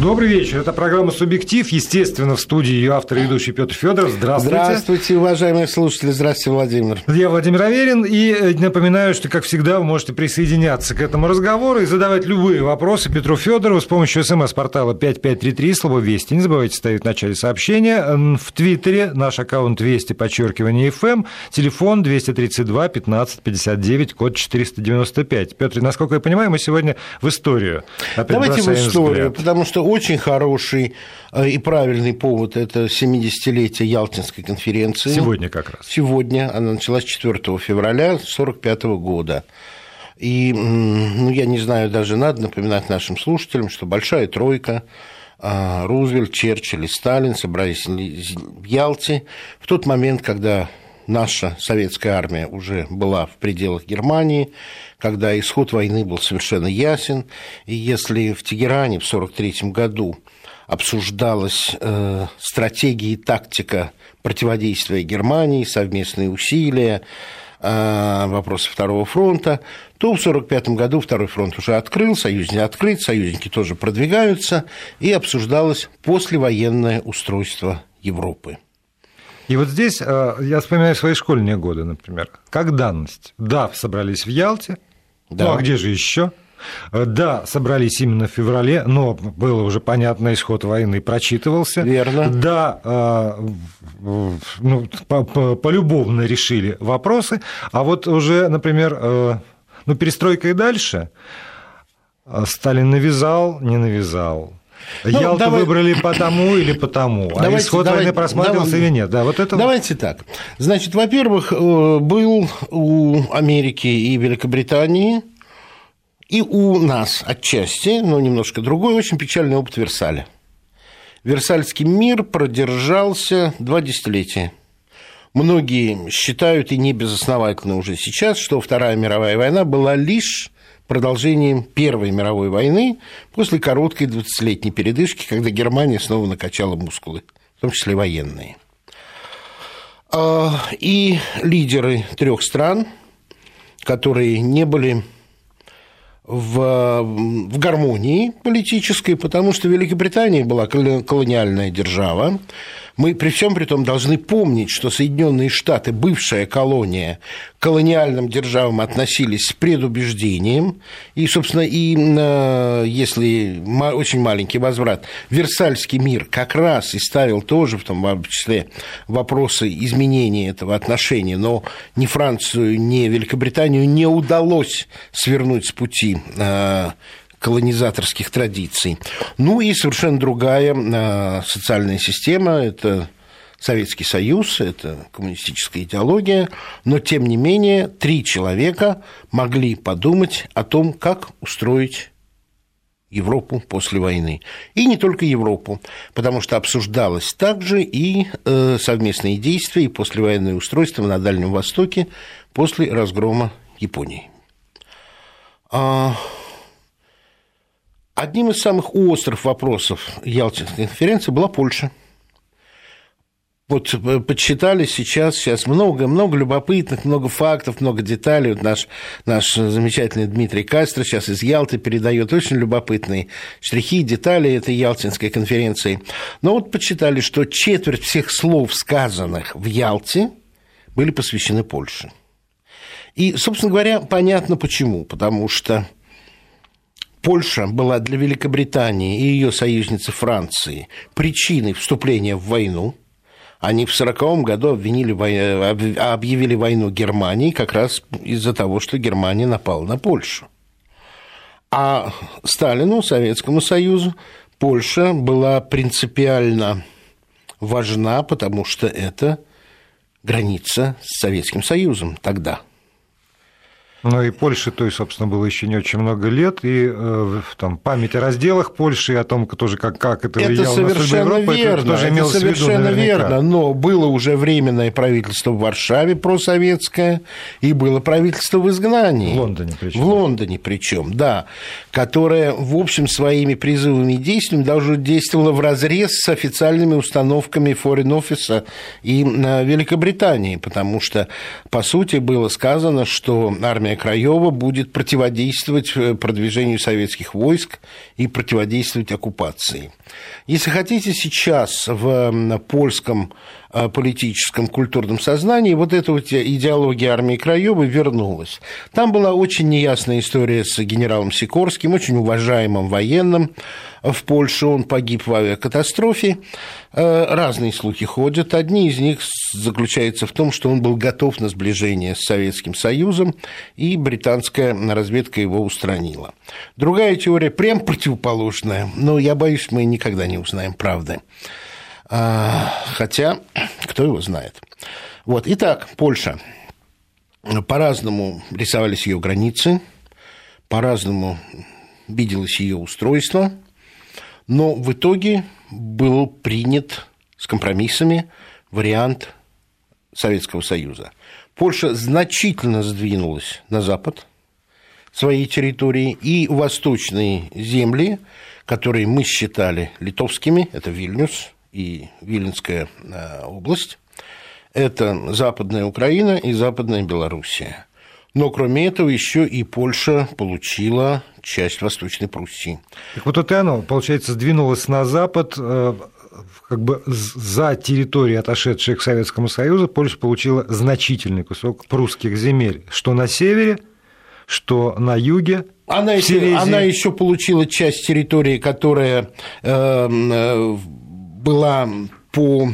Добрый вечер. Это программа «Субъектив». Естественно, в студии ее автор и ведущий Петр Федоров. Здравствуйте. Здравствуйте, уважаемые слушатели. Здравствуйте, Владимир. Я Владимир Аверин. И э, напоминаю, что, как всегда, вы можете присоединяться к этому разговору и задавать любые вопросы Петру Федорову с помощью смс-портала 5533, слово «Вести». Не забывайте ставить в начале сообщения. В Твиттере наш аккаунт «Вести», подчеркивание «ФМ», телефон 232 15 59, код 495. Петр, насколько я понимаю, мы сегодня в историю Давайте в историю, взгляд. потому что очень хороший э, и правильный повод – это 70-летие Ялтинской конференции. Сегодня как раз. Сегодня. Она началась 4 февраля 1945 года. И, ну, я не знаю, даже надо напоминать нашим слушателям, что большая тройка а, Рузвельт, Черчилль и Сталин собрались в Ялте в тот момент, когда наша советская армия уже была в пределах Германии, когда исход войны был совершенно ясен. И если в Тегеране в 1943 году обсуждалась э, стратегия и тактика противодействия Германии, совместные усилия, э, вопросы Второго фронта, то в 1945 году Второй фронт уже открыл, союзники открыт, союзники тоже продвигаются, и обсуждалось послевоенное устройство Европы. И вот здесь э, я вспоминаю свои школьные годы, например. Как данность. Да, собрались в Ялте. Да. Ну а где же еще? Э, да, собрались именно в феврале, но было уже понятно, исход войны прочитывался. Верно. Да, э, ну, полюбовно решили вопросы, а вот уже, например, ну, перестройка и дальше. Сталин навязал, не навязал. Ну, Ялту давай... выбрали потому или потому, а давайте, а исход давайте, войны просматривался давай, или нет. Да, вот это... Давайте так. Значит, во-первых, э, был у Америки и Великобритании и у нас отчасти, но немножко другой, очень печальный опыт Версаля. Версальский мир продержался два десятилетия. Многие считают, и не безосновательно уже сейчас, что Вторая мировая война была лишь продолжением Первой мировой войны после короткой 20-летней передышки, когда Германия снова накачала мускулы, в том числе военные. А, и лидеры трех стран, которые не были в, в гармонии политической, потому что Великобритания была колониальная держава, мы при всем при том должны помнить, что Соединенные Штаты, бывшая колония, к колониальным державам относились с предубеждением. И, собственно, и если очень маленький возврат, Версальский мир как раз и ставил тоже, в том числе, вопросы изменения этого отношения, но ни Францию, ни Великобританию не удалось свернуть с пути э, колонизаторских традиций. Ну и совершенно другая а, социальная система – это Советский Союз, это коммунистическая идеология, но тем не менее три человека могли подумать о том, как устроить Европу после войны. И не только Европу, потому что обсуждалось также и э, совместные действия и послевоенное устройство на Дальнем Востоке после разгрома Японии. Одним из самых острых вопросов Ялтинской конференции была Польша. Вот э, подсчитали сейчас, сейчас много, много любопытных, много фактов, много деталей. Вот наш, наш замечательный Дмитрий Кастро сейчас из Ялты передает очень любопытные штрихи, детали этой Ялтинской конференции. Но вот подсчитали, что четверть всех слов, сказанных в Ялте, были посвящены Польше. И, собственно говоря, понятно почему. Потому что Польша была для Великобритании и ее союзницы Франции причиной вступления в войну. Они в 1940 году обвинили, объявили войну Германии как раз из-за того, что Германия напала на Польшу. А Сталину, Советскому Союзу, Польша была принципиально важна, потому что это граница с Советским Союзом тогда – ну и Польше, то есть, собственно, было еще не очень много лет, и э, там память о разделах Польши, и о том, тоже как, как это, это влияло на судьбу Европы, верно, это тоже это совершенно виду, верно, но было уже временное правительство в Варшаве просоветское, и было правительство в изгнании. В Лондоне причем. В Лондоне причем, да, которое, в общем, своими призывами и действиями даже действовало в разрез с официальными установками Foreign Office и э, Великобритании, потому что, по сути, было сказано, что армия армия Краева будет противодействовать э, продвижению советских войск и противодействовать оккупации. Если хотите, сейчас в польском э, политическом культурном сознании вот эта вот идеология армии Краева вернулась. Там была очень неясная история с генералом Сикорским, очень уважаемым военным, в Польше, он погиб в авиакатастрофе. Э, разные слухи ходят. Одни из них заключаются в том, что он был готов на сближение с Советским Союзом, и британская разведка его устранила. Другая теория прям противоположная, но я боюсь, мы никогда не узнаем правды. А, хотя, кто его знает. Вот. Итак, Польша. По-разному рисовались ее границы, по-разному виделось ее устройство – но в итоге был принят с компромиссами вариант Советского Союза. Польша значительно сдвинулась на запад своей территории, и восточные земли, которые мы считали литовскими, это Вильнюс и Виленская э, область, это Западная Украина и Западная Белоруссия. Но кроме этого еще и Польша получила часть Восточной Пруссии. Так вот это оно, получается, сдвинулось на запад, э, как бы за территории, отошедшие к Советскому Союзу, Польша получила значительный кусок прусских земель, что на севере, что на юге, она еще, она еще получила часть территории, которая э, э, была по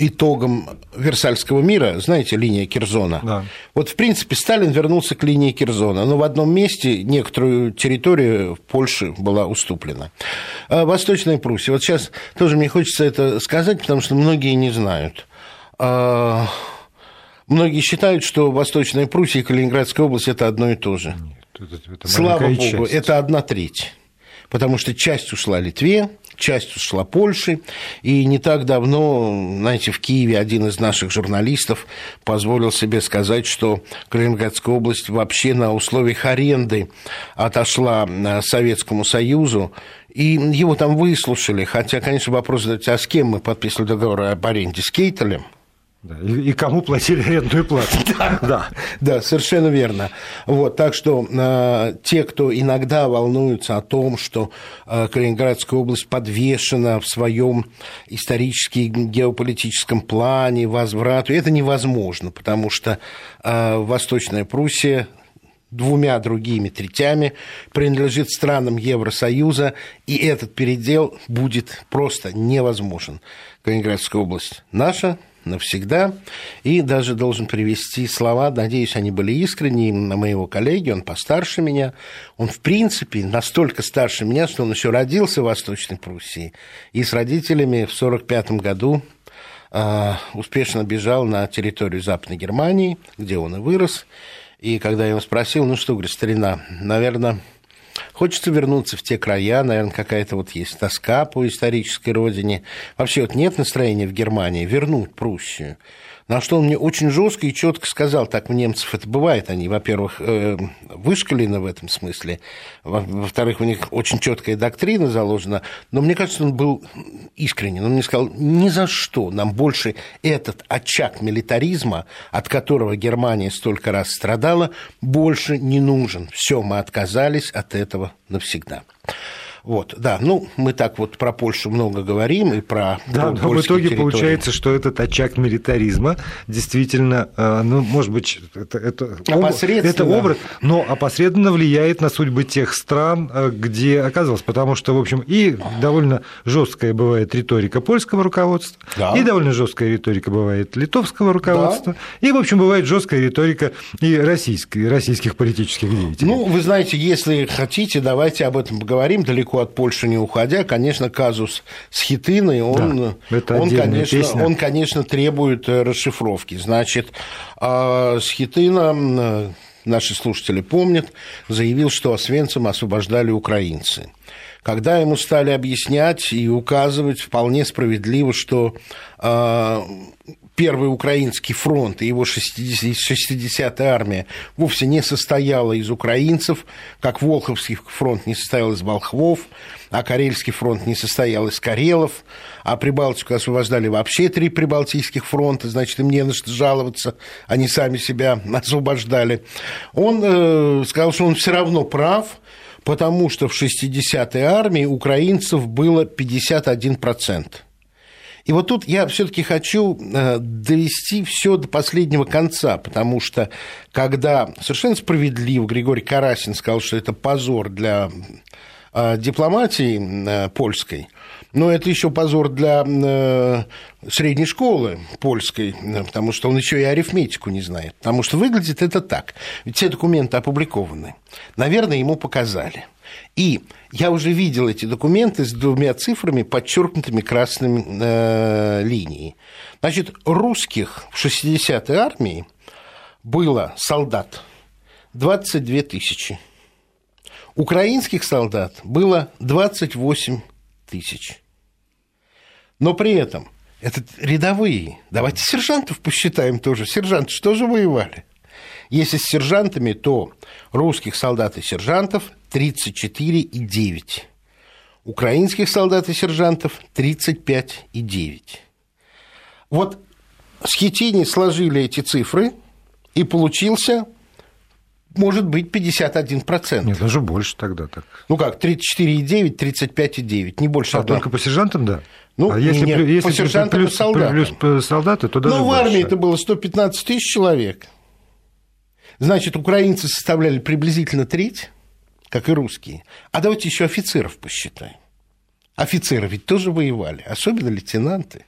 итогом Версальского мира, знаете, линия Кирзона. Да. Вот, в принципе, Сталин вернулся к линии Кирзона, но в одном месте некоторую территорию в Польше была уступлена. А Восточная Пруссия. Вот сейчас тоже мне хочется это сказать, потому что многие не знают. А, многие считают, что Восточная Пруссия и Калининградская область – это одно и то же. Нет, это, это Слава богу, часть. это одна треть потому что часть ушла Литве, часть ушла Польше, и не так давно, знаете, в Киеве один из наших журналистов позволил себе сказать, что Калининградская область вообще на условиях аренды отошла э, Советскому Союзу, и его там выслушали, хотя, конечно, вопрос, а с кем мы подписывали договор об аренде, с Кейтелем – да, и, кому платили арендную плату. Да, да, да совершенно верно. Вот, так что э, те, кто иногда волнуются о том, что э, Калининградская область подвешена в своем исторически геополитическом плане возврату, это невозможно, потому что э, Восточная Пруссия двумя другими третями принадлежит странам Евросоюза, и этот передел будет просто невозможен. Калининградская область наша, навсегда. И даже должен привести слова, надеюсь, они были искренние, на моего коллеги, он постарше меня. Он, в принципе, настолько старше меня, что он еще родился в Восточной Пруссии. И с родителями в 1945 году э, успешно бежал на территорию Западной Германии, где он и вырос. И когда я его спросил, ну что, говорит, старина, наверное, Хочется вернуться в те края, наверное, какая-то вот есть тоска по исторической родине. Вообще вот нет настроения в Германии вернуть Пруссию. На что он мне очень жестко и четко сказал, так у немцев это бывает, они, во-первых, э, вышкалены в этом смысле, во-вторых, у них очень четкая доктрина заложена, но мне кажется, он был искренен. Он мне сказал, ни за что нам больше этот очаг милитаризма, от которого Германия столько раз страдала, больше не нужен. Все, мы отказались от этого навсегда. Вот, да, ну, мы так вот про Польшу много говорим и про Да, но в итоге территории. получается, что этот очаг милитаризма действительно, э, ну, может быть, это, это, это образ, но опосредованно влияет на судьбы тех стран, э, где оказалось, потому что, в общем, и довольно жесткая бывает риторика польского руководства, да. и довольно жесткая риторика бывает литовского руководства, да. и, в общем, бывает жесткая риторика и российской, российских политических деятелей. Ну, вы знаете, если хотите, давайте об этом поговорим далеко далеко от Польши не уходя, конечно, казус с Хитиной, он, да, он, конечно, он, конечно, требует э, расшифровки. Значит, а с Хитина э, наши слушатели помнят, заявил, что Освенцим освобождали украинцы. когда ему стали объяснять и указывать вполне справедливо, что э, Первый Украинский фронт и его 60-я армия вовсе не состояла из украинцев, как Волховский фронт не состоял из волхвов, а Карельский фронт не состоял из карелов, а Прибалтику освобождали вообще три прибалтийских фронта, значит, им не на что жаловаться, они сами себя освобождали. Он э, сказал, что он все равно прав, потому что в 60-й армии украинцев было 51%. И вот тут я все-таки хочу э, довести все до последнего конца, потому что когда совершенно справедливо Григорий Карасин сказал, что это позор для э, дипломатии э, польской, но это еще позор для средней школы польской, потому что он еще и арифметику не знает. Потому что выглядит это так. Ведь все документы опубликованы. Наверное, ему показали – и я уже видел эти документы с двумя цифрами, подчеркнутыми красными э, линией. Значит, русских в 60-й армии было солдат 22 тысячи. Украинских солдат было 28 тысяч. Но при этом это рядовые. Давайте сержантов посчитаем тоже. Сержанты что же воевали? Если с сержантами, то русских солдат и сержантов 34,9. Украинских солдат и сержантов 35,9. Вот схетини сложили эти цифры, и получился может быть 51%. Нет, даже больше тогда так. Ну как, 34,9, 35,9, не больше. А только по сержантам, да? Ну, а если, нет, если по сержантам плюс, и солдатам. Плюс солдаты, то даже Ну, в армии это было 115 тысяч человек. Значит, украинцы составляли приблизительно треть, как и русские. А давайте еще офицеров посчитаем. Офицеры ведь тоже воевали, особенно лейтенанты.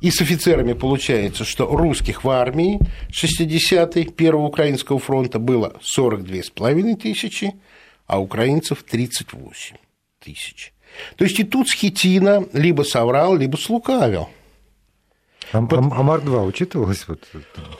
И с офицерами получается, что русских в армии 60-й Первого Украинского фронта было 42,5 тысячи, а украинцев 38 тысяч. То есть и тут Схитина либо соврал, либо слукавил. А, Под... а Марк-2 учитывалось? Вот,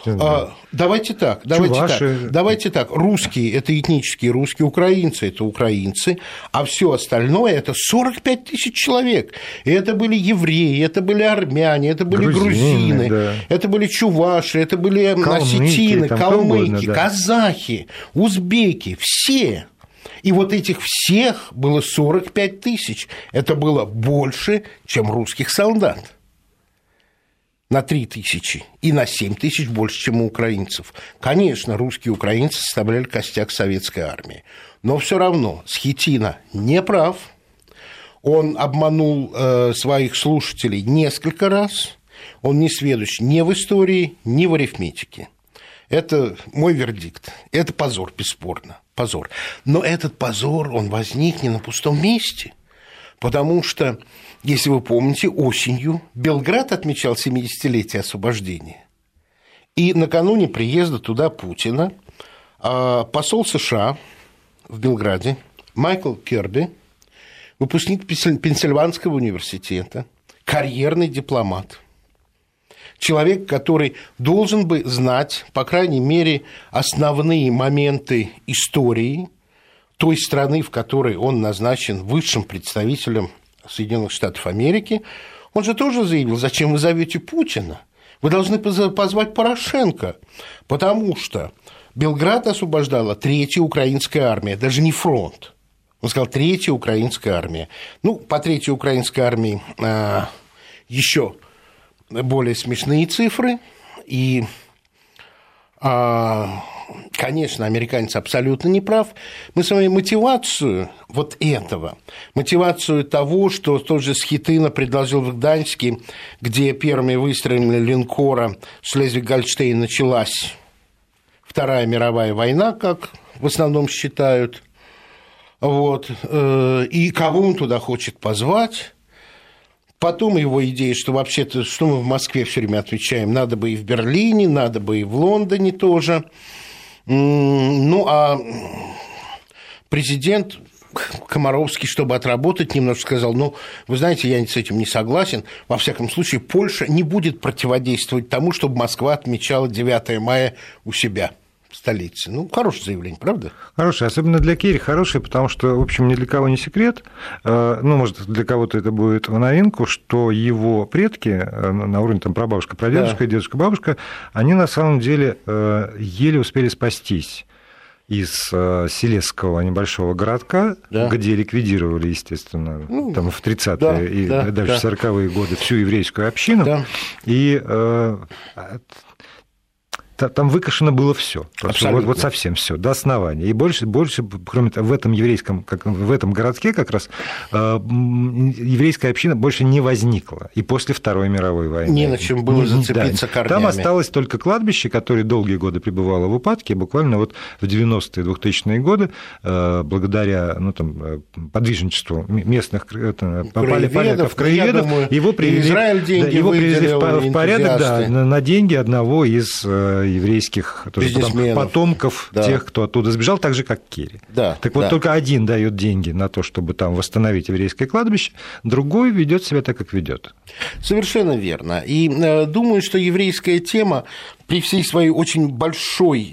а, давайте так, давайте Чуваши... так, давайте так. Русские – это этнические русские, украинцы – это украинцы, а все остальное – это 45 тысяч человек. И это были евреи, это были армяне, это были грузины, грузины да. это были чуваши, это были калмыки, осетины, калмыки, угодно, да. казахи, узбеки, все. И вот этих всех было 45 тысяч. Это было больше, чем русских солдат на 3 тысячи и на 7 тысяч больше, чем у украинцев. Конечно, русские украинцы составляли костяк советской армии. Но все равно Схитина не прав. Он обманул э, своих слушателей несколько раз. Он не сведущ ни в истории, ни в арифметике. Это мой вердикт. Это позор, бесспорно. Позор. Но этот позор, он возник не на пустом месте. Потому что если вы помните, осенью Белград отмечал 70-летие освобождения. И накануне приезда туда Путина а, посол США в Белграде Майкл Керби, выпускник Пенсильванского университета, карьерный дипломат, человек, который должен бы знать, по крайней мере, основные моменты истории той страны, в которой он назначен высшим представителем Соединенных Штатов Америки, он же тоже заявил, зачем вы зовете Путина? Вы должны позвать Порошенко, потому что Белград освобождала третья украинская армия, даже не фронт. Он сказал, третья украинская армия. Ну, по третьей украинской армии а, еще более смешные цифры. И конечно, американец абсолютно не прав. Мы с вами мотивацию вот этого, мотивацию того, что тот же Схитына предложил в Гданьске, где первыми выстрелами линкора Шлезвиг-Гольштейн началась. Вторая мировая война, как в основном считают, вот, э, и кого он туда хочет позвать, Потом его идея, что вообще-то, что мы в Москве все время отвечаем, надо бы и в Берлине, надо бы и в Лондоне тоже. Ну, а президент Комаровский, чтобы отработать, немножко сказал, ну, вы знаете, я с этим не согласен. Во всяком случае, Польша не будет противодействовать тому, чтобы Москва отмечала 9 мая у себя. Столице. Ну, хорошее заявление, правда? Хорошее, особенно для Керри хорошее, потому что, в общем, ни для кого не секрет, э, ну, может, для кого-то это будет в новинку, что его предки э, на уровне там прабабушка, прадедушка, да. дедушка, бабушка, они на самом деле э, еле успели спастись из Селесского небольшого городка, да. где ликвидировали, естественно, ну, там в 30-е да, и да, дальше да. 40-е годы всю еврейскую общину. Да. И там выкашено было все. Вот, вот совсем все, до основания. И больше, больше, кроме того, в этом еврейском, как в этом городке как раз э, еврейская община больше не возникла. И после Второй мировой войны. Не на чем было зацепиться да. корнями. Там осталось только кладбище, которое долгие годы пребывало в упадке. Буквально вот в 90-е, 2000-е годы, э, благодаря ну, там, э, подвижничеству местных это, краеведов, краеведов думаю, его привели, деньги его привели в, в порядок да, на, на деньги одного из еврейских тоже потом, потомков да. тех, кто оттуда сбежал, так же, как Керри. Да, так вот, да. только один дает деньги на то, чтобы там восстановить еврейское кладбище, другой ведет себя так, как ведет. Совершенно верно. И э, думаю, что еврейская тема при всей своей очень большой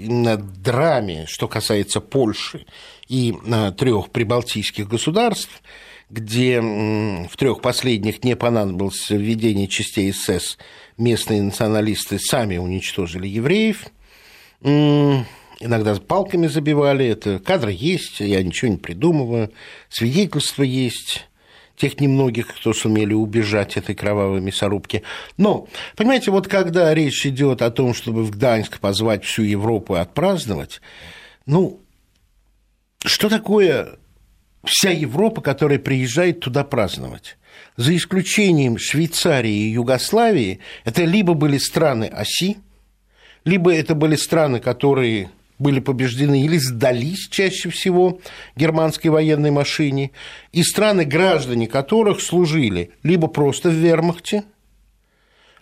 драме, что касается Польши и э, трех прибалтийских государств, где в трех последних не понадобилось введение частей СС, местные националисты сами уничтожили евреев, иногда палками забивали, это кадры есть, я ничего не придумываю, свидетельства есть тех немногих, кто сумели убежать этой кровавой мясорубки. Но, понимаете, вот когда речь идет о том, чтобы в Гданьск позвать всю Европу и отпраздновать, ну, что такое вся Европа, которая приезжает туда праздновать? за исключением Швейцарии и Югославии, это либо были страны оси, либо это были страны, которые были побеждены или сдались чаще всего германской военной машине, и страны, граждане которых служили либо просто в вермахте,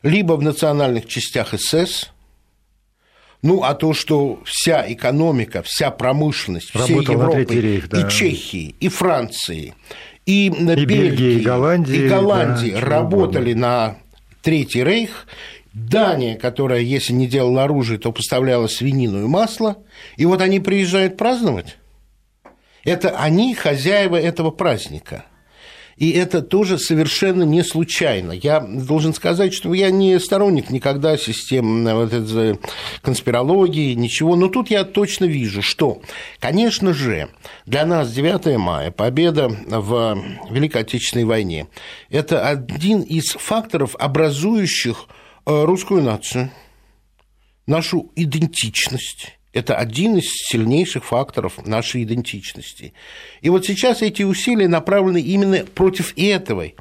либо в национальных частях СС, ну, а то, что вся экономика, вся промышленность всей Европы, рейх, да. и Чехии, и Франции, и, и Бельгии, Бельгии, и Голландии, и Голландии да, работали на Третий Рейх, Дания, которая, если не делала оружие, то поставляла свинину и масло, и вот они приезжают праздновать. Это они хозяева этого праздника – и это тоже совершенно не случайно. Я должен сказать, что я не сторонник никогда систем вот этой конспирологии, ничего. Но тут я точно вижу, что, конечно же, для нас 9 мая, победа в Великой Отечественной войне, это один из факторов, образующих э, русскую нацию, нашу идентичность это один из сильнейших факторов нашей идентичности. И вот сейчас эти усилия направлены именно против этого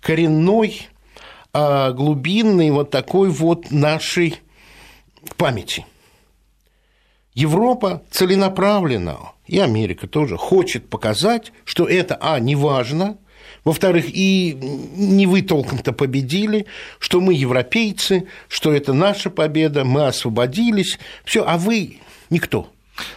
коренной, а, глубинной вот такой вот нашей памяти. Европа целенаправленно, и Америка тоже, хочет показать, что это, а, не важно, во-вторых, и не вы толком-то победили, что мы европейцы, что это наша победа, мы освободились, все, а вы Никто.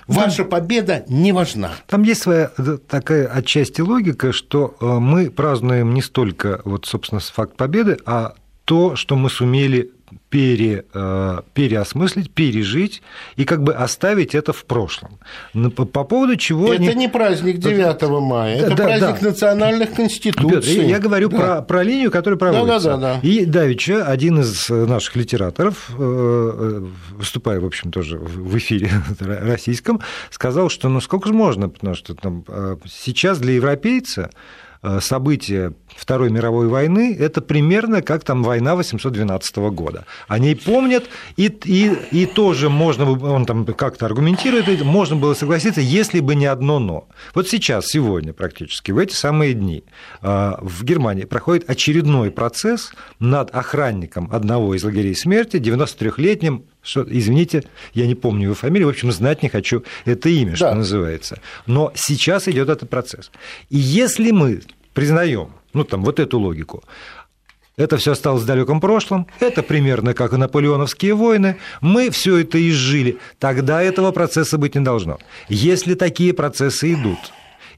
Ваша победа не важна. Там есть своя э, такая отчасти логика, что э, мы празднуем не столько, вот, собственно, факт победы, а то, что мы сумели пере, э, переосмыслить, пережить и как бы оставить это в прошлом. По, по поводу чего... Это не праздник 9 мая, это да, праздник да. национальных конституций. Петр, я, говорю да. про, про линию, которая проводится. Да, да, да, да. И Давича, один из наших литераторов, э, э, выступая, в общем, тоже в эфире российском, сказал, что ну сколько же можно, потому что там, сейчас для европейца Э, события Второй мировой войны, это примерно как там война 812 года. Они помнят, и, и, и тоже можно, он там как-то аргументирует, можно было согласиться, если бы не одно «но». Вот сейчас, сегодня практически, в эти самые дни э, в Германии проходит очередной процесс над охранником одного из лагерей смерти, 93-летним что, извините, я не помню его фамилию, в общем, знать не хочу это имя, да. что называется. Но сейчас идет этот процесс. И если мы признаем, ну там вот эту логику, это все осталось в далеком прошлом, это примерно как и наполеоновские войны, мы все это изжили, тогда этого процесса быть не должно. Если такие процессы идут,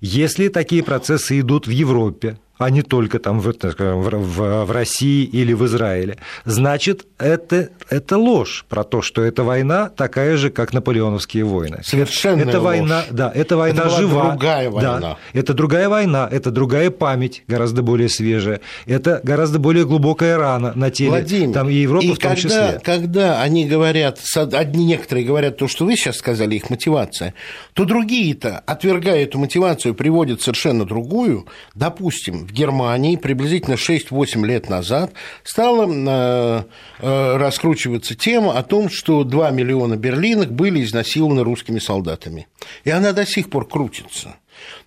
если такие процессы идут в Европе, а не только там в, в, в России или в Израиле, значит, это, это ложь про то, что эта война такая же, как наполеоновские войны. Совершенно это ложь. война, да, это война это жива. другая война. Да, это другая война, это другая память, гораздо более свежая, это гораздо более глубокая рана на теле Владимир, там и Европы и в том когда, числе. когда они говорят, одни некоторые говорят то, что вы сейчас сказали, их мотивация, то другие-то, отвергая эту мотивацию, приводят совершенно другую. Допустим, в Германии приблизительно 6-8 лет назад стала э, э, раскручиваться тема о том, что 2 миллиона берлинок были изнасилованы русскими солдатами. И она до сих пор крутится.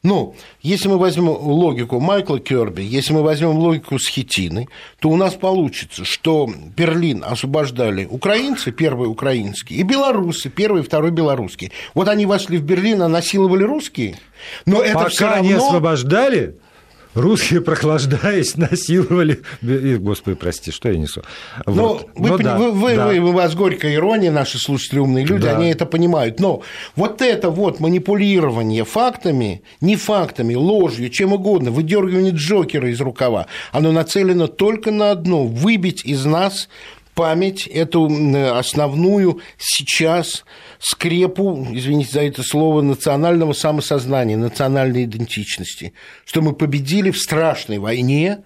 Но если мы возьмем логику Майкла Керби, если мы возьмем логику Схетины, то у нас получится, что Берлин освобождали украинцы, первые украинские, и белорусы, первый и второй белорусские. Вот они вошли в Берлин, а насиловали русские. Но это Пока все равно... не освобождали, Русские, прохлаждаясь, насиловали... Господи, прости, что я несу? Вот. Ну, вы, ну, да, вы, вы, да. вы, у вас горькая ирония, наши слушатели умные люди, да. они это понимают. Но вот это вот манипулирование фактами, не фактами, ложью, чем угодно, выдергивание Джокера из рукава, оно нацелено только на одно – выбить из нас память, эту основную сейчас скрепу, извините за это слово, национального самосознания, национальной идентичности, что мы победили в страшной войне,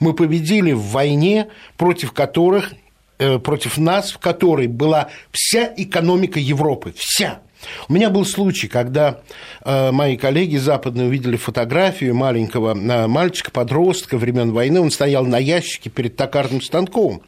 мы победили в войне, против которых, э, против нас, в которой была вся экономика Европы, вся. У меня был случай, когда э, мои коллеги западные увидели фотографию маленького э, мальчика, подростка времен войны, он стоял на ящике перед токарным станком.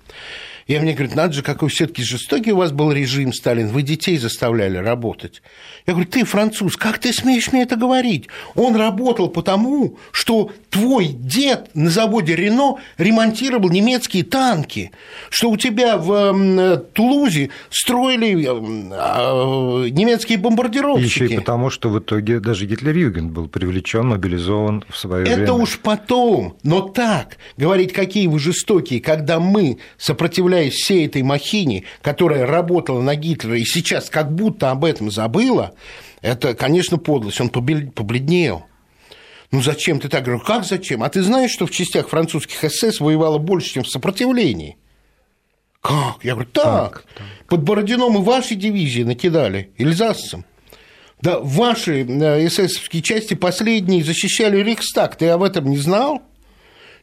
И мне говорят, надо же, какой все-таки жестокий у вас был режим, Сталин, вы детей заставляли работать. Я говорю, ты француз, как ты смеешь мне это говорить? Он работал потому, что твой дед на заводе Рено ремонтировал немецкие танки, что у тебя в Тулузе строили а, немецкие бомбардировщики. Еще и потому, что в итоге даже Гитлер-Юген был привлечен, мобилизован в свое это время. Это уж потом, но так говорить, какие вы жестокие, когда мы сопротивляемся удивляюсь всей этой махине, которая работала на Гитлера и сейчас как будто об этом забыла, это, конечно, подлость. Он побледнел. Ну зачем ты так? говорю, как зачем? А ты знаешь, что в частях французских СС воевало больше, чем в сопротивлении? Как? Я говорю, так. так, так. Под Бородином и ваши дивизии накидали, Эльзасцем. Да, ваши э, эсэсовские части последние защищали Рейхстаг. Ты об этом не знал?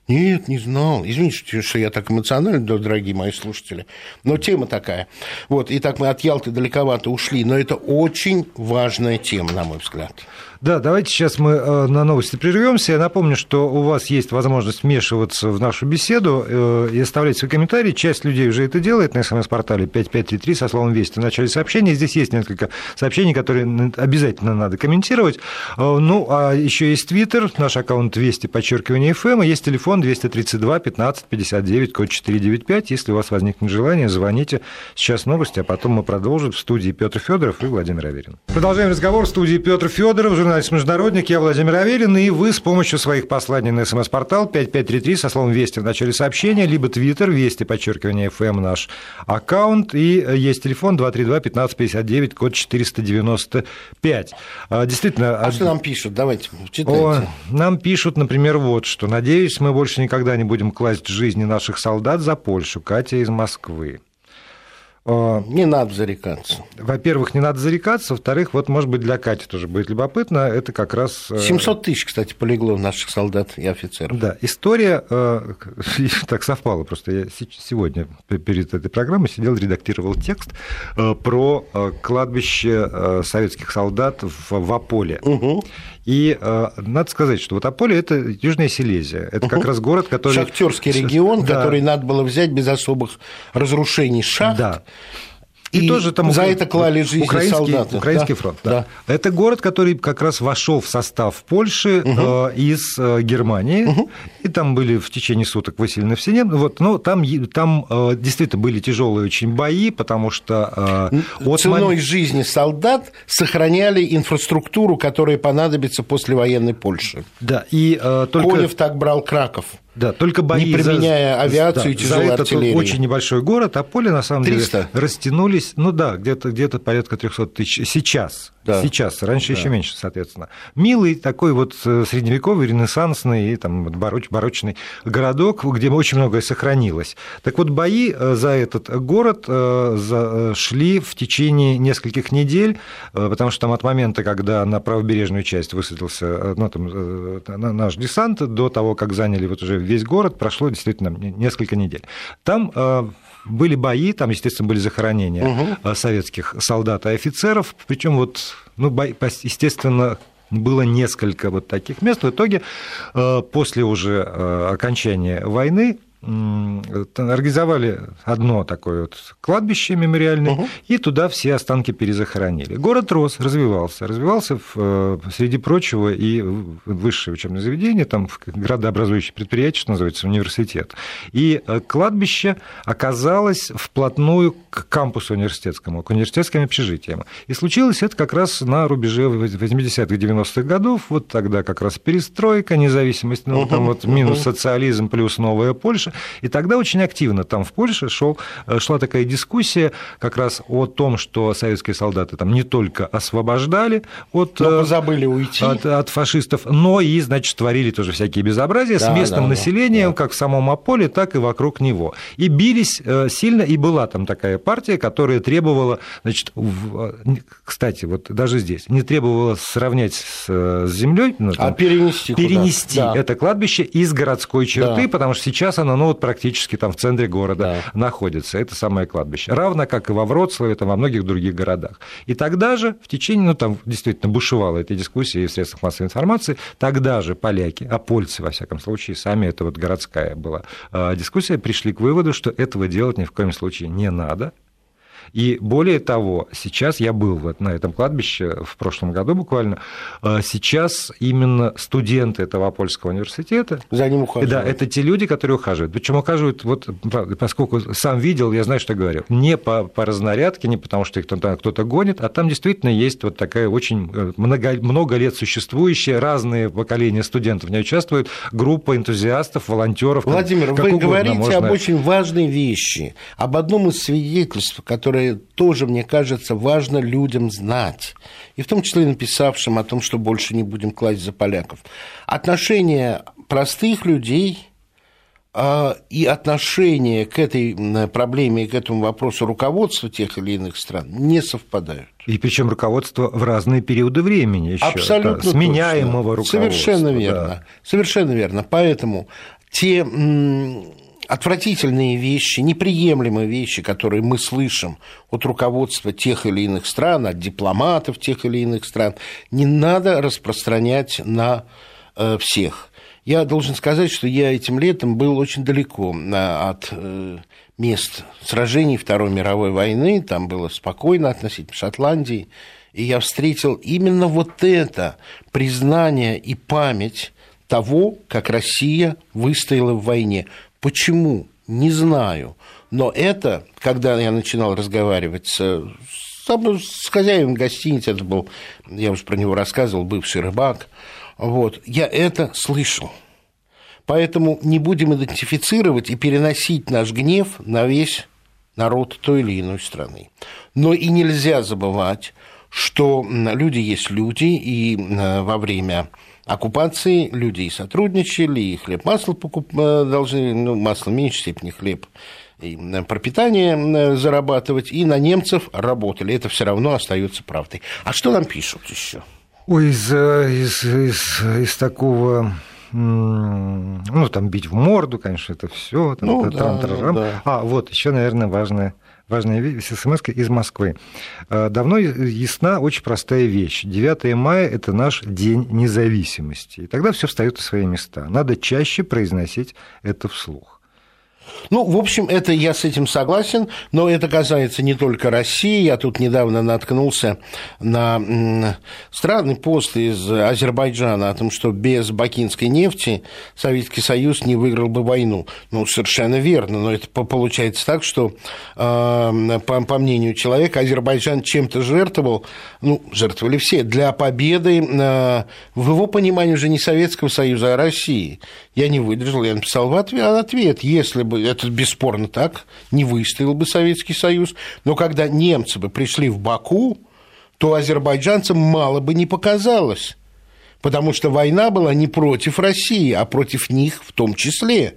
Нет, не знал. Извините, что я так эмоционально, дорогие мои слушатели. Но тема такая. Вот, и так мы от Ялты далековато ушли. Но это очень важная тема, на мой взгляд. Да, давайте сейчас мы э, на новости прервемся. Я напомню, что у вас есть возможность вмешиваться в нашу беседу э, и оставлять свои комментарии. Часть людей уже это делает на смс-портале 5533 со словом «Вести» в начале сообщения. Здесь есть несколько сообщений, которые обязательно надо комментировать. Э, ну, а еще есть Твиттер, наш аккаунт «Вести», подчеркивание «ФМ», и есть телефон 232 15 59, код 495. Если у вас возникнет желание, звоните. Сейчас новости, а потом мы продолжим в студии Петр Федоров и Владимир Аверин. Продолжаем разговор в студии Петр Федоров, журналист-международник, я Владимир Аверин, и вы с помощью своих посланий на смс-портал 5533 со словом «Вести» в начале сообщения, либо Твиттер, Вести, подчеркивание FM наш аккаунт, и есть телефон 232-1559, код 495. А, действительно... А что нам пишут? Давайте, читайте. О, нам пишут, например, вот что. «Надеюсь, мы больше никогда не будем класть жизни наших солдат за Польшу. Катя из Москвы». А, не надо зарекаться. Во-первых, не надо зарекаться. Во-вторых, вот, может быть, для Кати тоже будет любопытно. Это как раз... 700 э, тысяч, кстати, полегло наших солдат и офицеров. Да, история э, так совпала. Просто я сегодня перед этой программой сидел, редактировал текст э, про кладбище советских солдат в Аполе. Угу. И э, надо сказать, что вот Аполе – это Южная Силезия. Это как раз город, который… Шахтерский регион, да. который надо было взять без особых разрушений шахт. Да. И, и тоже там за это клали жизни украинский, солдаты. Украинский да? фронт. Да. Да. Это город, который как раз вошел в состав Польши угу. э, из э, Германии, угу. и там были в течение суток выселены все немцы. Вот, но там, там э, действительно были тяжелые очень бои, потому что э, от ценой мом... жизни солдат сохраняли инфраструктуру, которая понадобится после военной Польши. Да, и э, только... Конев так брал Краков Да, только бои не применяя за, авиацию да, и тяжелую за этот артиллерию. очень небольшой город, а поле на самом 300. деле растянулись, ну да, где-то где порядка 300 тысяч сейчас. Да. Сейчас, раньше да. еще меньше, соответственно. Милый такой вот э, средневековый, ренессансный, там, бароч, барочный городок, где очень многое сохранилось. Так вот, бои э, за этот город э, шли в течение нескольких недель, потому что там от момента, когда на правобережную часть высадился ну, там, наш десант, до того, как заняли вот уже весь город, прошло действительно несколько недель. Там были бои, там, естественно, были захоронения угу. советских солдат и офицеров, причем вот, ну, естественно, было несколько вот таких мест. В итоге, э, после уже э, окончания войны, организовали одно такое вот кладбище мемориальное, угу. и туда все останки перезахоронили. Город рос, развивался. Развивался, в, э, среди прочего, и высшее учебное заведение, там градообразующее предприятие, что называется, университет. И э, кладбище оказалось вплотную к кампусу университетскому, к университетским общежитиям. И случилось это как раз на рубеже 80-х, 90-х годов, вот тогда как раз перестройка, независимость, ну, угу. там вот минус социализм плюс новая Польша, и тогда очень активно там в Польше шел, э, шла такая дискуссия как раз о том, что советские солдаты там не только освобождали от, но забыли уйти. От, от фашистов, но и, значит, творили тоже всякие безобразия да, с местным да, населением, да. как в самом Аполе, так и вокруг него. И бились э, сильно, и была там такая партия, которая требовала, значит, в... кстати, вот даже здесь, не требовала сравнять с, с землей, ну, а перенести, перенести это кладбище из городской черты, да. потому что сейчас оно ну, вот практически там в центре города да. находится, это самое кладбище. Равно как и во Вроцлаве, там, во многих других городах. И тогда же в течение, ну, там действительно бушевала эта дискуссия и в средствах массовой информации, тогда же поляки, а польцы, во всяком случае, сами, это вот городская была а, дискуссия, пришли к выводу, что этого делать ни в коем случае не надо, и более того, сейчас я был вот на этом кладбище в прошлом году буквально, а сейчас именно студенты этого польского университета... За ним ухаживают. Да, это те люди, которые ухаживают. Причем ухаживают, вот, поскольку сам видел, я знаю, что говорю, не по, по разнарядке, не потому что их там кто-то гонит, а там действительно есть вот такая очень э, много, много лет существующая, разные поколения студентов в ней участвуют, группа энтузиастов, волонтеров. Владимир, как, вы говорите можно... об очень важной вещи, об одном из свидетельств, которое которые тоже, мне кажется, важно людям знать. И в том числе написавшим о том, что больше не будем класть за поляков. Отношение простых людей а, и отношение к этой проблеме и к этому вопросу руководства тех или иных стран не совпадают. И причем руководство в разные периоды времени еще. Абсолютно. Да, сменяемого точно. руководства. Совершенно верно. Да. Совершенно верно. Поэтому те отвратительные вещи, неприемлемые вещи, которые мы слышим от руководства тех или иных стран, от дипломатов тех или иных стран, не надо распространять на э, всех. Я должен сказать, что я этим летом был очень далеко э, от э, мест сражений Второй мировой войны, там было спокойно относительно Шотландии, и я встретил именно вот это признание и память того, как Россия выстояла в войне. Почему? Не знаю. Но это, когда я начинал разговаривать с, с хозяином гостиницы, это был, я уже про него рассказывал, бывший рыбак, вот, я это слышал. Поэтому не будем идентифицировать и переносить наш гнев на весь народ той или иной страны. Но и нельзя забывать, что люди есть люди, и э, во время оккупации люди и сотрудничали, и хлеб, масло покуп... Э, должны, ну, масло в меньшей степени, хлеб и э, пропитание э, зарабатывать, и на немцев работали. Это все равно остается правдой. А что нам пишут еще? Ой, из, из, из, из такого ну, там бить в морду, конечно, это все. Ну, да, да. А, вот, еще, наверное, важное важная смс из Москвы. Э, давно ясна очень простая вещь. 9 мая – это наш день независимости. И тогда все встает на свои места. Надо чаще произносить это вслух. Ну, в общем, это я с этим согласен, но это касается не только России. Я тут недавно наткнулся на странный пост из Азербайджана о том, что без бакинской нефти Советский Союз не выиграл бы войну. Ну, совершенно верно, но это получается так, что, по, мнению человека, Азербайджан чем-то жертвовал, ну, жертвовали все, для победы, э, в его понимании уже не Советского Союза, а России. Я не выдержал, я написал в ответ, если бы это бесспорно так, не выстоял бы Советский Союз, но когда немцы бы пришли в Баку, то азербайджанцам мало бы не показалось, потому что война была не против России, а против них в том числе.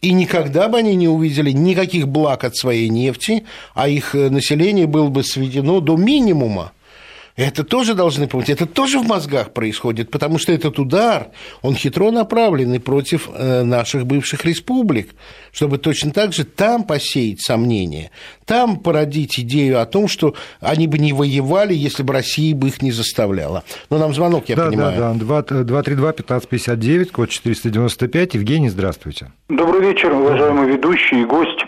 И никогда бы они не увидели никаких благ от своей нефти, а их э, население было бы сведено до минимума. Это тоже должны помнить, это тоже в мозгах происходит, потому что этот удар, он хитро направленный против э, наших бывших республик, чтобы точно так же там посеять сомнения, там породить идею о том, что они бы не воевали, если бы Россия бы их не заставляла. Но нам звонок, я да, понимаю. Да, да, 232-1559, код 495. Евгений, здравствуйте. Добрый вечер, уважаемый ведущий и гость.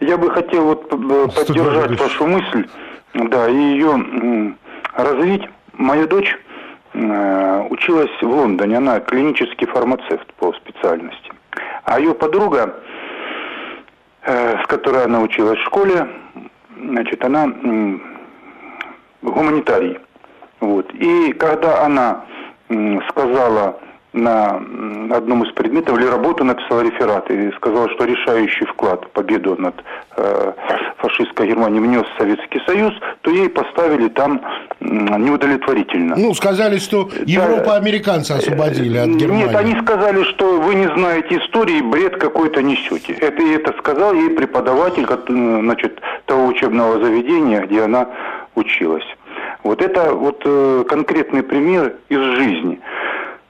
Я бы хотел вот э, поддержать вашу мысль, да, и ее развить. Моя дочь э, училась в Лондоне, она клинический фармацевт по специальности. А ее подруга, э, с которой она училась в школе, значит, она гуманитарий. Вот. И когда она сказала на одном из предметов или работу написал реферат и сказал, что решающий вклад в победу над э, фашистской Германией внес Советский Союз, то ей поставили там неудовлетворительно. Ну, сказали, что Европа да, американцы освободили от Германии. Нет, они сказали, что вы не знаете истории, бред какой-то несете. Это, это сказал ей преподаватель значит, того учебного заведения, где она училась. Вот это вот э, конкретный пример из жизни.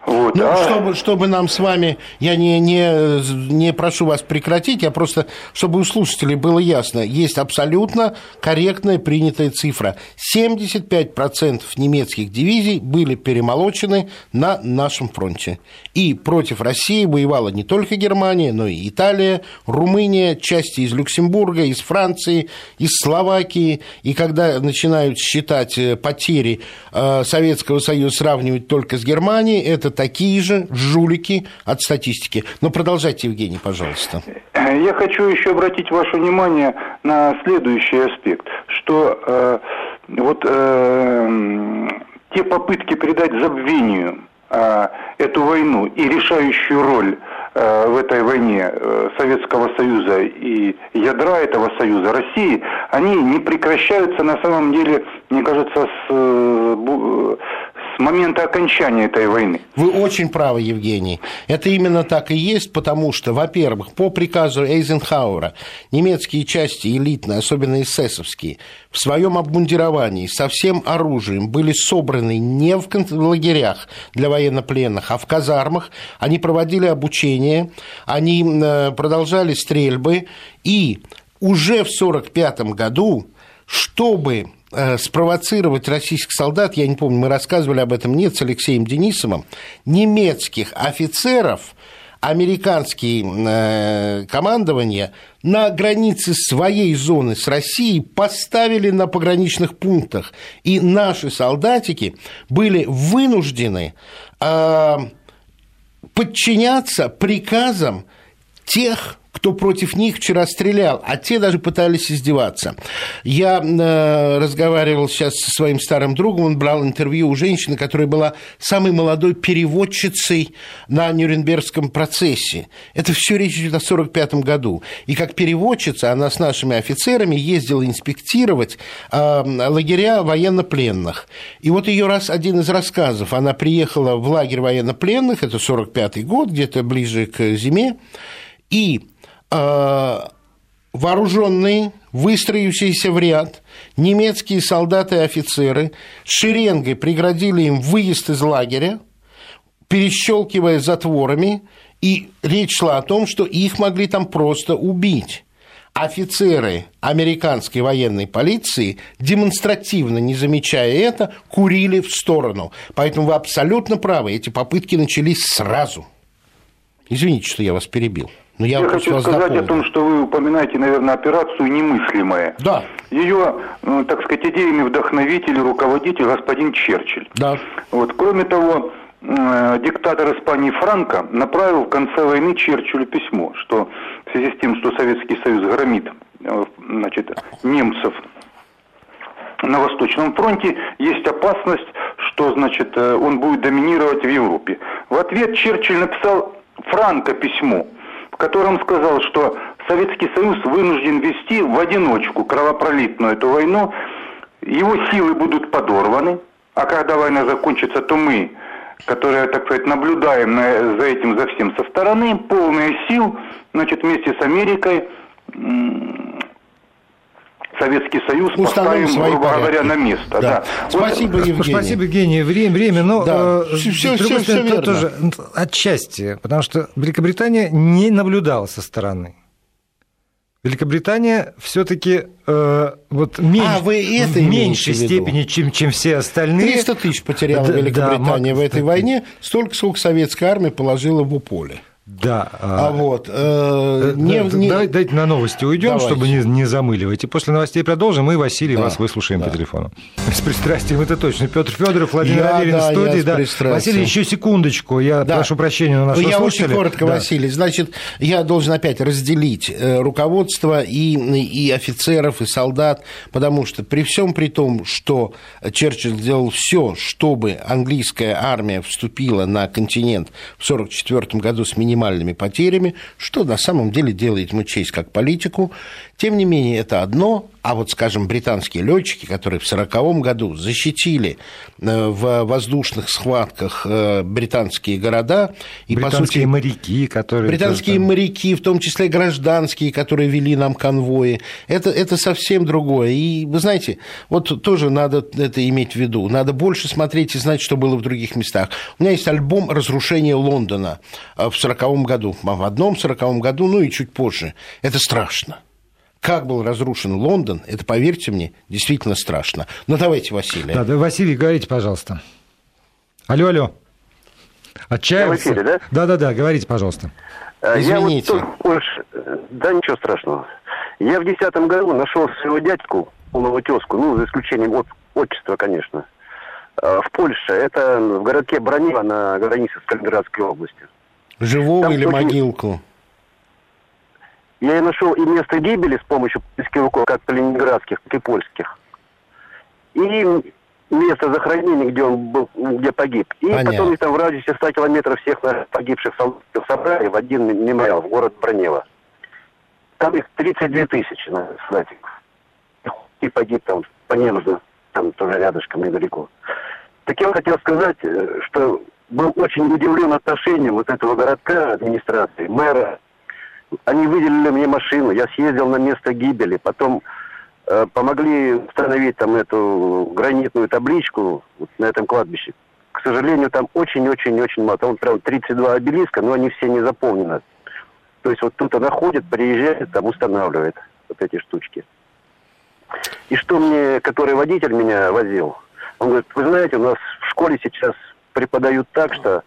Вот, ну, а... чтобы, чтобы нам с вами, я не, не, не прошу вас прекратить, я просто, чтобы у слушателей было ясно, есть абсолютно корректная принятая цифра. 75% немецких дивизий были перемолочены на нашем фронте. И против России воевала не только Германия, но и Италия, Румыния, части из Люксембурга, из Франции, из Словакии. И когда начинают считать э, потери э, Советского Союза, сравнивать только с Германией, это такие же жулики от статистики. Но продолжайте, Евгений, пожалуйста. Я хочу еще обратить ваше внимание на следующий аспект, что э, вот э, те попытки придать забвению э, эту войну и решающую роль э, в этой войне э, Советского Союза и ядра этого Союза России, они не прекращаются на самом деле, мне кажется, с момента окончания этой войны. Вы очень правы, Евгений. Это именно так и есть, потому что, во-первых, по приказу Эйзенхауэра немецкие части элитные, особенно эсэсовские, в своем обмундировании со всем оружием были собраны не в лагерях для военнопленных, а в казармах. Они проводили обучение, они э, продолжали стрельбы, и уже в 1945 году, чтобы спровоцировать российских солдат, я не помню, мы рассказывали об этом, нет, с Алексеем Денисовым, немецких офицеров, американские э, командования на границе своей зоны с Россией поставили на пограничных пунктах, и наши солдатики были вынуждены э, подчиняться приказам тех кто против них вчера стрелял, а те даже пытались издеваться. Я э, разговаривал сейчас со своим старым другом, он брал интервью у женщины, которая была самой молодой переводчицей на Нюрнбергском процессе. Это все речь идет о 1945 году. И как переводчица она с нашими офицерами ездила инспектировать э, лагеря военнопленных. И вот ее раз один из рассказов, она приехала в лагерь военнопленных, это 1945 год, где-то ближе к зиме, и вооруженные, выстроившиеся в ряд, немецкие солдаты и офицеры шеренгой преградили им выезд из лагеря, перещелкивая затворами, и речь шла о том, что их могли там просто убить. Офицеры американской военной полиции, демонстративно не замечая это, курили в сторону. Поэтому вы абсолютно правы, эти попытки начались сразу. Извините, что я вас перебил. Но я, я хочу сказать дополню. о том, что вы упоминаете, наверное, операцию «Немыслимая». Да. Ее, ну, так сказать, идейный вдохновитель и руководитель господин Черчилль. Да. Вот. Кроме того, э, диктатор Испании Франко направил в конце войны Черчиллю письмо, что в связи с тем, что Советский Союз громит э, значит, немцев на Восточном фронте, есть опасность, что значит, э, он будет доминировать в Европе. В ответ Черчилль написал Франко письмо, котором сказал, что Советский Союз вынужден вести в одиночку кровопролитную эту войну, его силы будут подорваны, а когда война закончится, то мы, которые, так сказать, наблюдаем за этим, за всем со стороны, полные сил, значит, вместе с Америкой Советский Союз Установим поставим, грубо порядки. говоря, на место. Да. Да. Спасибо, вот, Евгений. Спасибо, Евгений. Время, время, но да. э, все, все, все, верно. тоже отчасти, потому что Великобритания не наблюдала со стороны. Великобритания все-таки э, вот меньше, а, вы это в меньшей степени, чем, чем все остальные. 300 тысяч потеряла да, Великобритания да, в этой войне, столько, сколько советская армия положила в поле. Да. А, а вот. Э, э не, не... Давайте на новости уйдем, Давайте. чтобы не, не замыливать. И после новостей продолжим, и Василий да, вас выслушаем да. по телефону. С пристрастием это точно. Петр Федоров, Владимир я, Аверин да, в студии. Да. Василий, еще секундочку. Я да. прошу прощения на нашего Я слушателя. очень коротко, да. Василий. Значит, я должен опять разделить э, руководство и, и офицеров, и солдат, потому что при всем при том, что Черчилль сделал все, чтобы английская армия вступила на континент в 1944 году с минимальным минимальными потерями, что на самом деле делает ему честь как политику. Тем не менее, это одно, а вот, скажем, британские летчики, которые в 1940 году защитили э, в воздушных схватках э, британские города. И, британские по сути, моряки, которые... Британские там... моряки, в том числе гражданские, которые вели нам конвои. Это, это совсем другое. И, вы знаете, вот тоже надо это иметь в виду. Надо больше смотреть и знать, что было в других местах. У меня есть альбом «Разрушение Лондона» э, в 1940 году. В одном 1940 году, ну и чуть позже. Это страшно как был разрушен Лондон, это, поверьте мне, действительно страшно. Но давайте, Василий. Да, да Василий, говорите, пожалуйста. Алло, алло. Отчаиваться? Я в эфире, да? Да-да-да, говорите, пожалуйста. Э, Извините. Я вот, уж, да ничего страшного. Я в десятом году нашел своего дядьку, полного тезку, ну, за исключением от, отчества, конечно, э, в Польше. Это в городке Бронево на границе с Калининградской областью. Живого Там или очень... могилку? Я и нашел и место гибели с помощью польских руков, как калининградских, так и польских. И место захоронения, где он был, где погиб. И Понятно. потом там в радиусе 100 километров всех погибших солдатов собрали в один мемориал в город Бронево. Там их 32 тысячи, на солдатиков. И погиб там по немцу, там тоже рядышком недалеко. Так я хотел сказать, э, что был очень удивлен отношением вот этого городка, администрации, мэра, они выделили мне машину, я съездил на место гибели, потом э, помогли установить там эту гранитную табличку вот на этом кладбище. К сожалению, там очень-очень-очень мало. Там прям 32 обелиска, но они все не заполнены. То есть вот тут она ходит, приезжает, там устанавливает вот эти штучки. И что мне, который водитель меня возил, он говорит, вы знаете, у нас в школе сейчас преподают так, что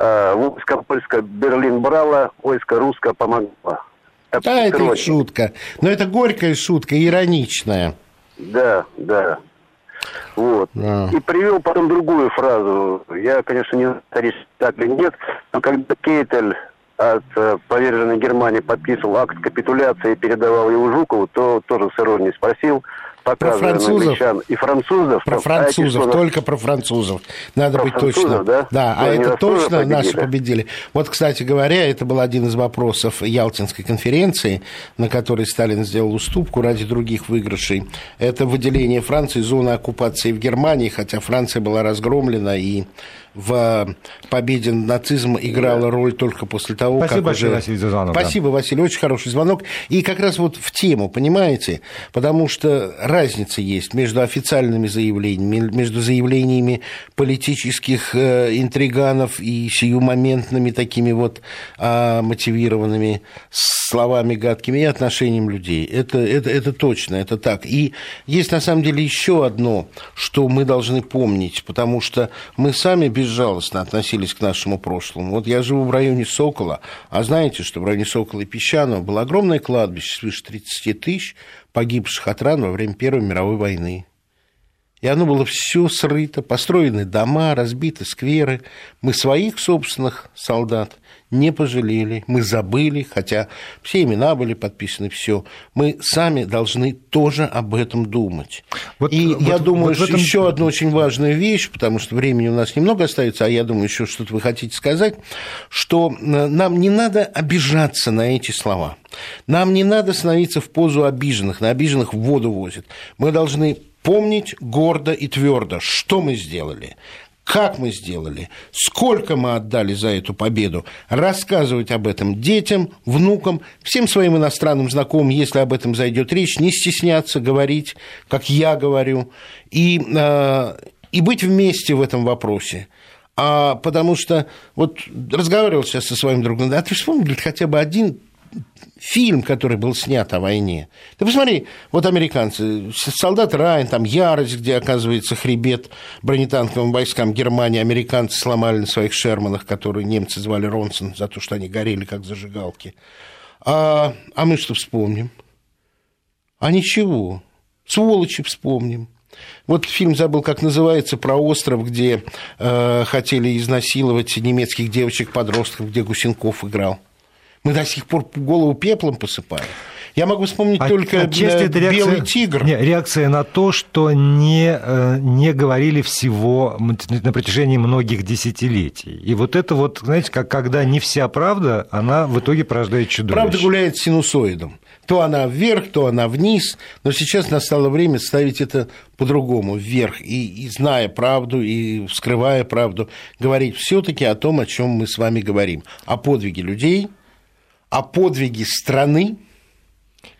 войско польское Берлин брало, войско русское помогло. Это да, это шутка. Но это горькая шутка, ироничная. Да, да. Вот. А. И привел потом другую фразу. Я, конечно, не знаю, так или нет, но когда Кейтель от э, поверженной Германии подписывал акт капитуляции и передавал его Жукову, то тоже с иронией спросил, про французов. и французов. Про французов, а только про французов. Надо про быть точно. Да, да а это точно победили. наши победили. Вот, кстати говоря, это был один из вопросов Ялтинской конференции, на которой Сталин сделал уступку ради других выигрышей. Это выделение Франции зоны оккупации в Германии, хотя Франция была разгромлена и в победе нацизма играла да. роль только после того, Спасибо как большое, уже... Василий, за звонок. Спасибо, да. Василий, очень хороший звонок. И как раз вот в тему, понимаете? Потому что разница есть между официальными заявлениями, между заявлениями политических э, интриганов и сиюмоментными такими вот э, мотивированными словами гадкими и отношением людей. Это, это, это точно, это так. И есть на самом деле еще одно, что мы должны помнить, потому что мы сами безжалостно относились к нашему прошлому. Вот я живу в районе Сокола, а знаете, что в районе Сокола и Песчаного было огромное кладбище свыше 30 тысяч погибших от ран во время Первой мировой войны. И оно было все срыто, построены дома, разбиты скверы. Мы своих собственных солдат не пожалели, мы забыли, хотя все имена были подписаны, все. Мы сами должны тоже об этом думать. Вот, и вот, я думаю, вот что этом... еще одну очень важную вещь, потому что времени у нас немного остается, а я думаю, еще что-то вы хотите сказать, что э, нам не надо обижаться на эти слова. Нам не надо становиться в позу обиженных, на обиженных в воду возят. Мы должны помнить гордо и твердо, что мы сделали, как мы сделали, сколько мы отдали за эту победу, рассказывать об этом детям, внукам, всем своим иностранным знакомым, если об этом зайдет речь, не стесняться говорить, как я говорю, и, э, и быть вместе в этом вопросе. А потому что вот разговаривал сейчас со своим другом, а ты вспомнил хотя бы один фильм, который был снят о войне. Ты посмотри, вот американцы, солдат Райан, там ярость, где оказывается хребет бронетанковым войскам Германии, американцы сломали на своих Шерманах, которые немцы звали Ронсон за то, что они горели как зажигалки. А, а мы что вспомним? А ничего. Сволочи вспомним. Вот фильм забыл, как называется, про остров, где э, хотели изнасиловать немецких девочек-подростков, где Гусенков играл. Мы до сих пор голову пеплом посыпаем. Я могу вспомнить а, только отчасти это реакция, «Белый тигр». Не, реакция на то, что не, э, не говорили всего на протяжении многих десятилетий. И вот это вот, знаете, как когда не вся правда, она в итоге порождает чудовище. Правда гуляет синусоидом. То она вверх, то она вниз. Но сейчас настало время ставить это по-другому, вверх. И, и зная правду, и вскрывая правду, говорить все таки о том, о чем мы с вами говорим. О подвиге людей – о подвиге страны,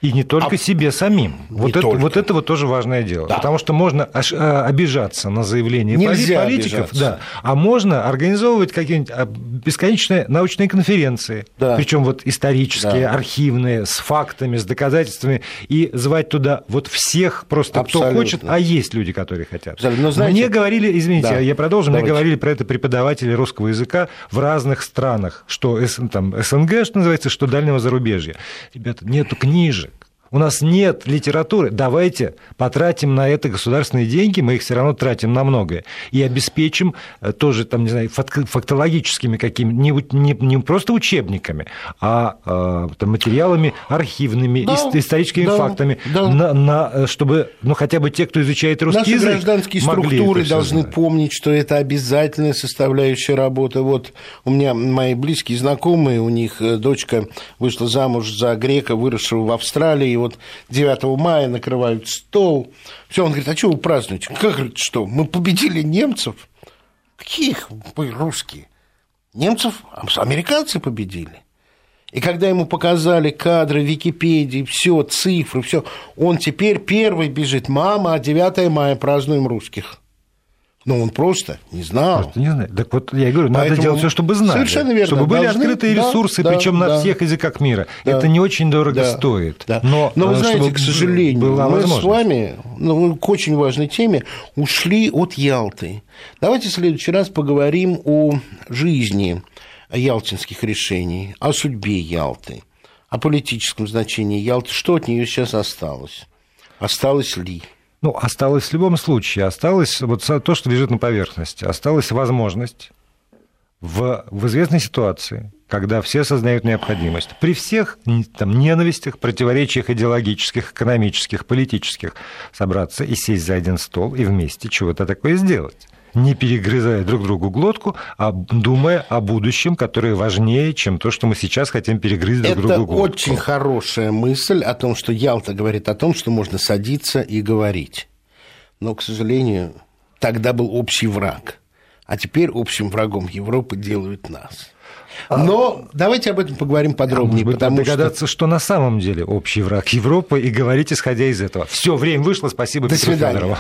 и не только а... себе самим. Вот это, вот это вот тоже важное дело. Да. Потому что можно а, обижаться на заявления Нельзя политиков, да, а можно организовывать какие-нибудь а, бесконечные научные конференции, да. причем вот исторические, да. архивные, с фактами, с доказательствами, и звать туда вот всех просто, Абсолютно. кто хочет, а есть люди, которые хотят. Но, знаете... Мне говорили, извините, да. я продолжу, Давайте. мне говорили про это преподаватели русского языка в разных странах, что там, СНГ, что называется, что дальнего зарубежья. Ребята, нету книжек у нас нет литературы, давайте потратим на это государственные деньги, мы их все равно тратим на многое, и обеспечим э, тоже, там, не знаю, фактологическими какими не, не, не просто учебниками, а, а там, материалами архивными, да, историческими да, фактами, да. На, на, э, чтобы ну, хотя бы те, кто изучает русский Наши язык, гражданские структуры должны знать. помнить, что это обязательная составляющая работы. Вот у меня мои близкие знакомые, у них э, дочка вышла замуж за грека, выросшего в Австралии, вот 9 мая накрывают стол. Все, он говорит, а что вы празднуете? Как, говорит, что, мы победили немцев? Каких вы русские? Немцев американцы победили. И когда ему показали кадры Википедии, все, цифры, все, он теперь первый бежит. Мама, а 9 мая празднуем русских. Ну, он просто не знал. Просто не знает. Так вот, я говорю, Поэтому надо делать все, чтобы знали. Совершенно верно. Чтобы были Должны, открытые ресурсы, да, причем да, на всех языках мира. Да, Это не очень дорого да, стоит. Да. Но, Но вы э, знаете, к сожалению, мы с вами ну, к очень важной теме ушли от Ялты. Давайте в следующий раз поговорим о жизни ялтинских решений, о судьбе Ялты, о политическом значении Ялты. Что от нее сейчас осталось? Осталось ли? Ну, осталось в любом случае, осталось вот то, что лежит на поверхности, осталась возможность в, в известной ситуации, когда все осознают необходимость, при всех там, ненавистях, противоречиях идеологических, экономических, политических, собраться и сесть за один стол и вместе чего-то такое сделать не перегрызая друг другу глотку, а думая о будущем, которое важнее, чем то, что мы сейчас хотим перегрызть друг Это другу глотку. Это очень хорошая мысль о том, что Ялта говорит о том, что можно садиться и говорить. Но, к сожалению, тогда был общий враг. А теперь общим врагом Европы делают нас. А Но а, давайте об этом поговорим подробнее. А потому догадаться, что... что на самом деле общий враг Европы и говорить, исходя из этого. Все, время вышло. Спасибо, До Петру свидания. Федорову.